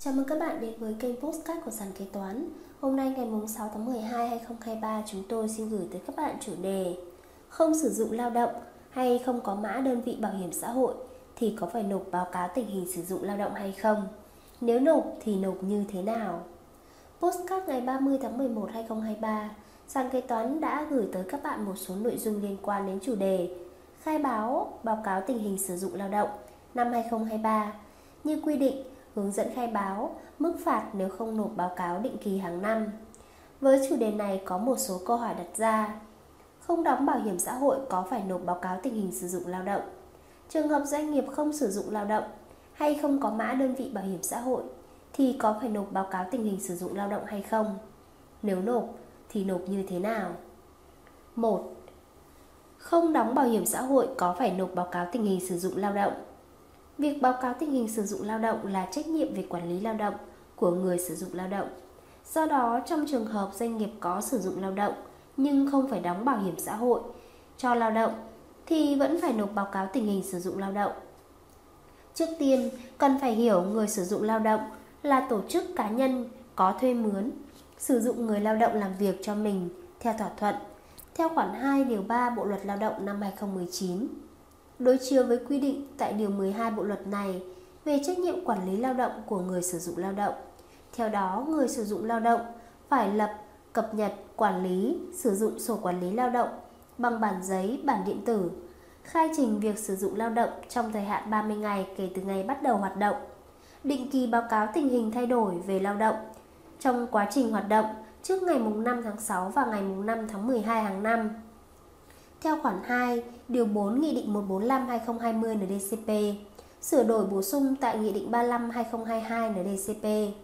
Chào mừng các bạn đến với kênh Postcard của Sàn Kế Toán Hôm nay ngày 6 tháng 12 2023 chúng tôi xin gửi tới các bạn chủ đề Không sử dụng lao động hay không có mã đơn vị bảo hiểm xã hội thì có phải nộp báo cáo tình hình sử dụng lao động hay không? Nếu nộp thì nộp như thế nào? Postcard ngày 30 tháng 11 2023 Sàn Kế Toán đã gửi tới các bạn một số nội dung liên quan đến chủ đề Khai báo báo cáo tình hình sử dụng lao động năm 2023 như quy định hướng dẫn khai báo, mức phạt nếu không nộp báo cáo định kỳ hàng năm. Với chủ đề này có một số câu hỏi đặt ra. Không đóng bảo hiểm xã hội có phải nộp báo cáo tình hình sử dụng lao động? Trường hợp doanh nghiệp không sử dụng lao động hay không có mã đơn vị bảo hiểm xã hội thì có phải nộp báo cáo tình hình sử dụng lao động hay không? Nếu nộp thì nộp như thế nào? 1. Không đóng bảo hiểm xã hội có phải nộp báo cáo tình hình sử dụng lao động? Việc báo cáo tình hình sử dụng lao động là trách nhiệm về quản lý lao động của người sử dụng lao động. Do đó, trong trường hợp doanh nghiệp có sử dụng lao động nhưng không phải đóng bảo hiểm xã hội cho lao động thì vẫn phải nộp báo cáo tình hình sử dụng lao động. Trước tiên, cần phải hiểu người sử dụng lao động là tổ chức cá nhân có thuê mướn, sử dụng người lao động làm việc cho mình theo thỏa thuận, theo khoản 2 điều 3 Bộ luật Lao động năm 2019 đối chiếu với quy định tại Điều 12 Bộ Luật này về trách nhiệm quản lý lao động của người sử dụng lao động. Theo đó, người sử dụng lao động phải lập, cập nhật, quản lý, sử dụng sổ quản lý lao động bằng bản giấy, bản điện tử, khai trình việc sử dụng lao động trong thời hạn 30 ngày kể từ ngày bắt đầu hoạt động, định kỳ báo cáo tình hình thay đổi về lao động trong quá trình hoạt động trước ngày 5 tháng 6 và ngày 5 tháng 12 hàng năm theo khoản 2, điều 4 Nghị định 145/2020 NDCP, sửa đổi bổ sung tại Nghị định 35/2022 NDCP.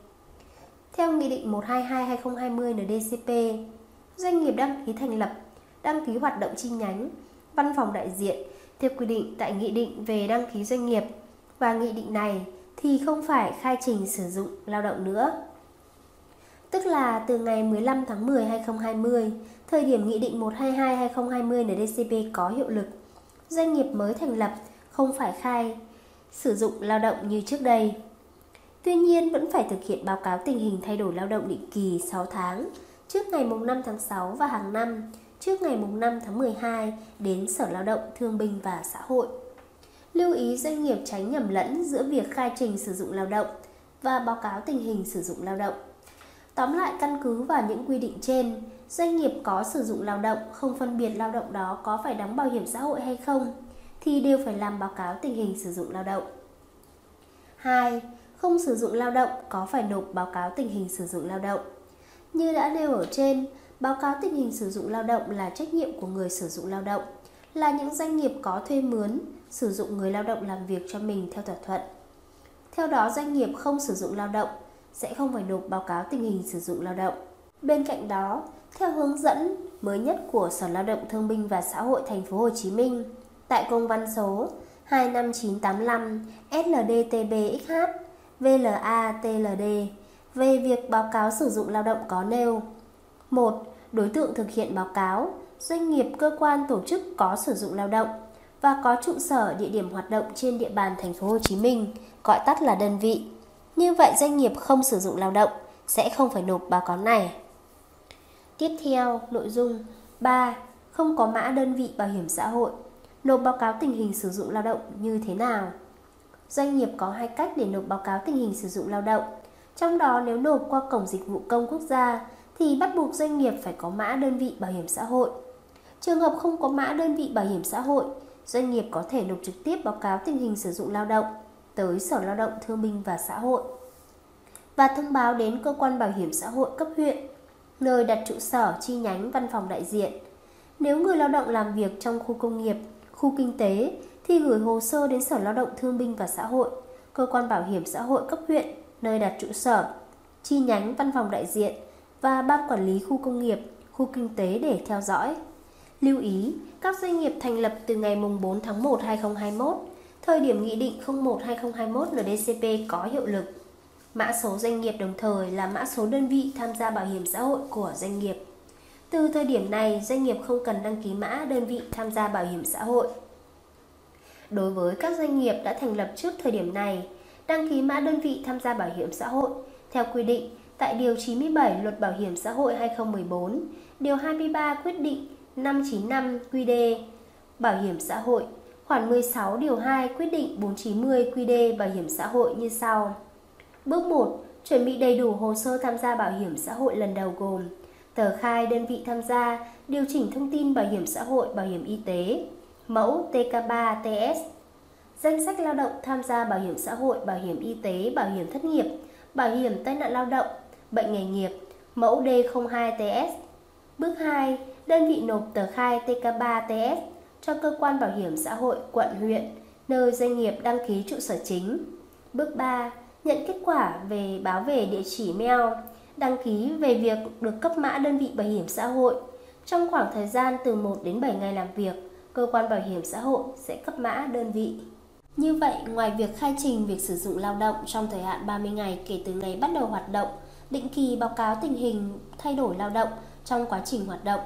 Theo Nghị định 122/2020 NDCP, doanh nghiệp đăng ký thành lập, đăng ký hoạt động chi nhánh, văn phòng đại diện theo quy định tại Nghị định về đăng ký doanh nghiệp và Nghị định này thì không phải khai trình sử dụng lao động nữa tức là từ ngày 15 tháng 10 2020, thời điểm Nghị định 122-2020 NDCP có hiệu lực. Doanh nghiệp mới thành lập không phải khai sử dụng lao động như trước đây. Tuy nhiên vẫn phải thực hiện báo cáo tình hình thay đổi lao động định kỳ 6 tháng trước ngày 5 tháng 6 và hàng năm trước ngày 5 tháng 12 đến Sở Lao động Thương binh và Xã hội. Lưu ý doanh nghiệp tránh nhầm lẫn giữa việc khai trình sử dụng lao động và báo cáo tình hình sử dụng lao động. Tóm lại căn cứ vào những quy định trên, doanh nghiệp có sử dụng lao động không phân biệt lao động đó có phải đóng bảo hiểm xã hội hay không thì đều phải làm báo cáo tình hình sử dụng lao động. 2. Không sử dụng lao động có phải nộp báo cáo tình hình sử dụng lao động. Như đã nêu ở trên, báo cáo tình hình sử dụng lao động là trách nhiệm của người sử dụng lao động, là những doanh nghiệp có thuê mướn, sử dụng người lao động làm việc cho mình theo thỏa thuận. Theo đó, doanh nghiệp không sử dụng lao động sẽ không phải nộp báo cáo tình hình sử dụng lao động. Bên cạnh đó, theo hướng dẫn mới nhất của Sở Lao động Thương binh và Xã hội Thành phố Hồ Chí Minh, tại công văn số 25985 SLDTBXH VLA TLD về việc báo cáo sử dụng lao động có nêu. 1. Đối tượng thực hiện báo cáo, doanh nghiệp cơ quan tổ chức có sử dụng lao động và có trụ sở địa điểm hoạt động trên địa bàn thành phố Hồ Chí Minh, gọi tắt là đơn vị như vậy doanh nghiệp không sử dụng lao động sẽ không phải nộp báo cáo này. Tiếp theo, nội dung 3. Không có mã đơn vị bảo hiểm xã hội. Nộp báo cáo tình hình sử dụng lao động như thế nào? Doanh nghiệp có hai cách để nộp báo cáo tình hình sử dụng lao động. Trong đó nếu nộp qua cổng dịch vụ công quốc gia thì bắt buộc doanh nghiệp phải có mã đơn vị bảo hiểm xã hội. Trường hợp không có mã đơn vị bảo hiểm xã hội, doanh nghiệp có thể nộp trực tiếp báo cáo tình hình sử dụng lao động tới Sở Lao động Thương binh và Xã hội và thông báo đến cơ quan bảo hiểm xã hội cấp huyện, nơi đặt trụ sở chi nhánh văn phòng đại diện. Nếu người lao động làm việc trong khu công nghiệp, khu kinh tế thì gửi hồ sơ đến Sở Lao động Thương binh và Xã hội, cơ quan bảo hiểm xã hội cấp huyện, nơi đặt trụ sở, chi nhánh văn phòng đại diện và ban quản lý khu công nghiệp, khu kinh tế để theo dõi. Lưu ý, các doanh nghiệp thành lập từ ngày 4 tháng 1 2021 thời điểm Nghị định 01-2021 NDCP có hiệu lực. Mã số doanh nghiệp đồng thời là mã số đơn vị tham gia bảo hiểm xã hội của doanh nghiệp. Từ thời điểm này, doanh nghiệp không cần đăng ký mã đơn vị tham gia bảo hiểm xã hội. Đối với các doanh nghiệp đã thành lập trước thời điểm này, đăng ký mã đơn vị tham gia bảo hiểm xã hội theo quy định tại Điều 97 Luật Bảo hiểm xã hội 2014, Điều 23 Quyết định 595 QD Bảo hiểm xã hội, khoản 16 Điều 2 Quyết định 490 QD Bảo hiểm xã hội như sau. Bước 1. Chuẩn bị đầy đủ hồ sơ tham gia bảo hiểm xã hội lần đầu gồm tờ khai đơn vị tham gia, điều chỉnh thông tin bảo hiểm xã hội, bảo hiểm y tế, mẫu TK3 TS, danh sách lao động tham gia bảo hiểm xã hội, bảo hiểm y tế, bảo hiểm thất nghiệp, bảo hiểm tai nạn lao động, bệnh nghề nghiệp, mẫu D02TS. Bước 2. Đơn vị nộp tờ khai TK3TS cho cơ quan bảo hiểm xã hội quận huyện, nơi doanh nghiệp đăng ký trụ sở chính. Bước 3. Nhận kết quả về báo về địa chỉ mail, đăng ký về việc được cấp mã đơn vị bảo hiểm xã hội. Trong khoảng thời gian từ 1 đến 7 ngày làm việc, cơ quan bảo hiểm xã hội sẽ cấp mã đơn vị. Như vậy, ngoài việc khai trình việc sử dụng lao động trong thời hạn 30 ngày kể từ ngày bắt đầu hoạt động, định kỳ báo cáo tình hình thay đổi lao động trong quá trình hoạt động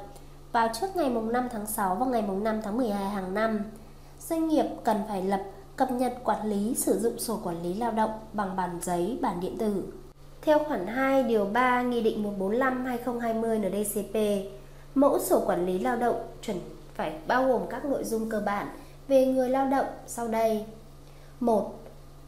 vào trước ngày 5 tháng 6 và ngày 5 tháng 12 hàng năm. Doanh nghiệp cần phải lập cập nhật quản lý sử dụng sổ quản lý lao động bằng bản giấy, bản điện tử. Theo khoản 2 điều 3 Nghị định 145/2020 NDCP, mẫu sổ quản lý lao động chuẩn phải bao gồm các nội dung cơ bản về người lao động sau đây. 1.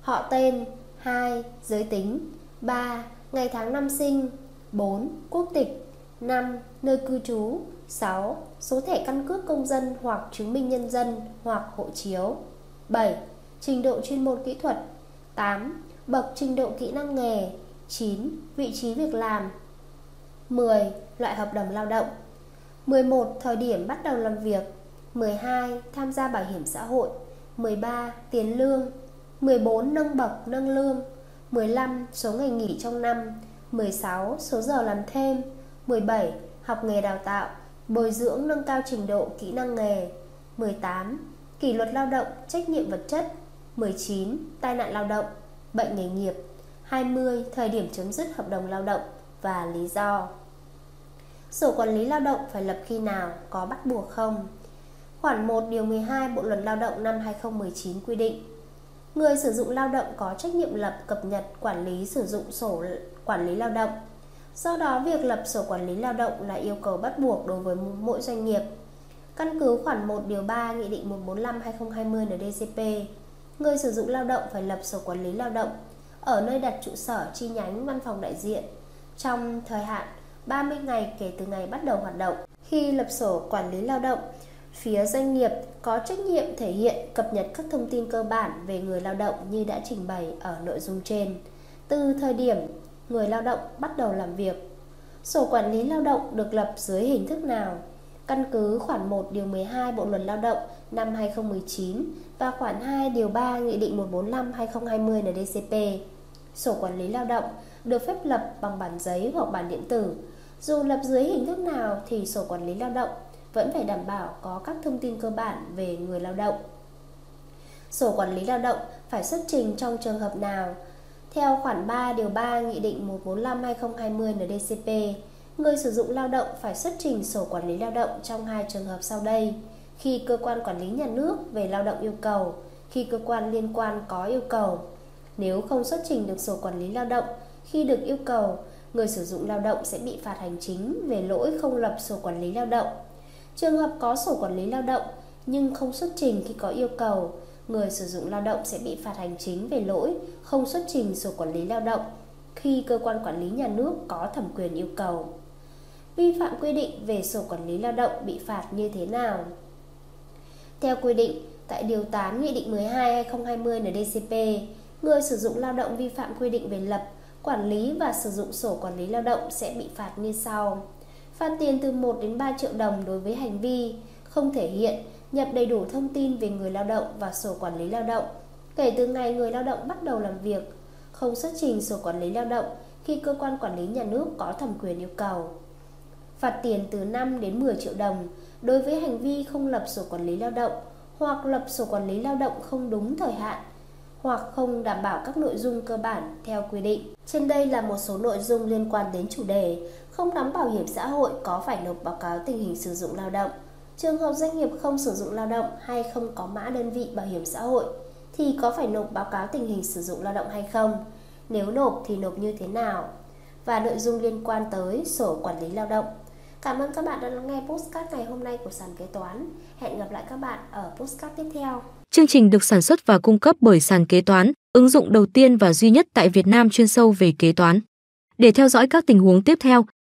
Họ tên 2. Giới tính 3. Ngày tháng năm sinh 4. Quốc tịch 5. Nơi cư trú 6. Số thẻ căn cước công dân hoặc chứng minh nhân dân hoặc hộ chiếu 7. Trình độ chuyên môn kỹ thuật 8. Bậc trình độ kỹ năng nghề 9. Vị trí việc làm 10. Loại hợp đồng lao động 11. Thời điểm bắt đầu làm việc 12. Tham gia bảo hiểm xã hội 13. Tiền lương 14. Nâng bậc, nâng lương 15. Số ngày nghỉ trong năm 16. Số giờ làm thêm 17. Học nghề đào tạo Bồi dưỡng nâng cao trình độ kỹ năng nghề 18. Kỷ luật lao động, trách nhiệm vật chất 19. Tai nạn lao động, bệnh nghề nghiệp 20. Thời điểm chấm dứt hợp đồng lao động và lý do Sổ quản lý lao động phải lập khi nào, có bắt buộc không? Khoản 1 điều 12 Bộ luật Lao động năm 2019 quy định Người sử dụng lao động có trách nhiệm lập, cập nhật, quản lý sử dụng sổ quản lý lao động. Do đó, việc lập sổ quản lý lao động là yêu cầu bắt buộc đối với mỗi doanh nghiệp. Căn cứ khoản 1 điều 3 Nghị định 145/2020 NDCP, người sử dụng lao động phải lập sổ quản lý lao động ở nơi đặt trụ sở chi nhánh văn phòng đại diện trong thời hạn 30 ngày kể từ ngày bắt đầu hoạt động. Khi lập sổ quản lý lao động, phía doanh nghiệp có trách nhiệm thể hiện cập nhật các thông tin cơ bản về người lao động như đã trình bày ở nội dung trên. Từ thời điểm người lao động bắt đầu làm việc, sổ quản lý lao động được lập dưới hình thức nào? Căn cứ khoản 1 điều 12 Bộ luật Lao động năm 2019 và khoản 2 điều 3 Nghị định 145/2020 NDCP, sổ quản lý lao động được phép lập bằng bản giấy hoặc bản điện tử. Dù lập dưới hình thức nào thì sổ quản lý lao động vẫn phải đảm bảo có các thông tin cơ bản về người lao động. Sổ quản lý lao động phải xuất trình trong trường hợp nào? Theo khoản 3 điều 3 Nghị định 145/2020 NDCP, người sử dụng lao động phải xuất trình sổ quản lý lao động trong hai trường hợp sau đây: khi cơ quan quản lý nhà nước về lao động yêu cầu, khi cơ quan liên quan có yêu cầu. Nếu không xuất trình được sổ quản lý lao động khi được yêu cầu, người sử dụng lao động sẽ bị phạt hành chính về lỗi không lập sổ quản lý lao động. Trường hợp có sổ quản lý lao động nhưng không xuất trình khi có yêu cầu, người sử dụng lao động sẽ bị phạt hành chính về lỗi không xuất trình sổ quản lý lao động khi cơ quan quản lý nhà nước có thẩm quyền yêu cầu. Vi phạm quy định về sổ quản lý lao động bị phạt như thế nào? Theo quy định tại Điều 8 Nghị định 12-2020 NDCP, người sử dụng lao động vi phạm quy định về lập, quản lý và sử dụng sổ quản lý lao động sẽ bị phạt như sau. Phạt tiền từ 1 đến 3 triệu đồng đối với hành vi không thể hiện, nhập đầy đủ thông tin về người lao động và sổ quản lý lao động kể từ ngày người lao động bắt đầu làm việc, không xuất trình sổ quản lý lao động khi cơ quan quản lý nhà nước có thẩm quyền yêu cầu. Phạt tiền từ 5 đến 10 triệu đồng đối với hành vi không lập sổ quản lý lao động hoặc lập sổ quản lý lao động không đúng thời hạn hoặc không đảm bảo các nội dung cơ bản theo quy định. Trên đây là một số nội dung liên quan đến chủ đề không đóng bảo hiểm xã hội có phải nộp báo cáo tình hình sử dụng lao động. Trường hợp doanh nghiệp không sử dụng lao động hay không có mã đơn vị bảo hiểm xã hội thì có phải nộp báo cáo tình hình sử dụng lao động hay không? Nếu nộp thì nộp như thế nào? Và nội dung liên quan tới sổ quản lý lao động. Cảm ơn các bạn đã lắng nghe postcard ngày hôm nay của sàn kế toán. Hẹn gặp lại các bạn ở postcard tiếp theo. Chương trình được sản xuất và cung cấp bởi sàn kế toán, ứng dụng đầu tiên và duy nhất tại Việt Nam chuyên sâu về kế toán. Để theo dõi các tình huống tiếp theo,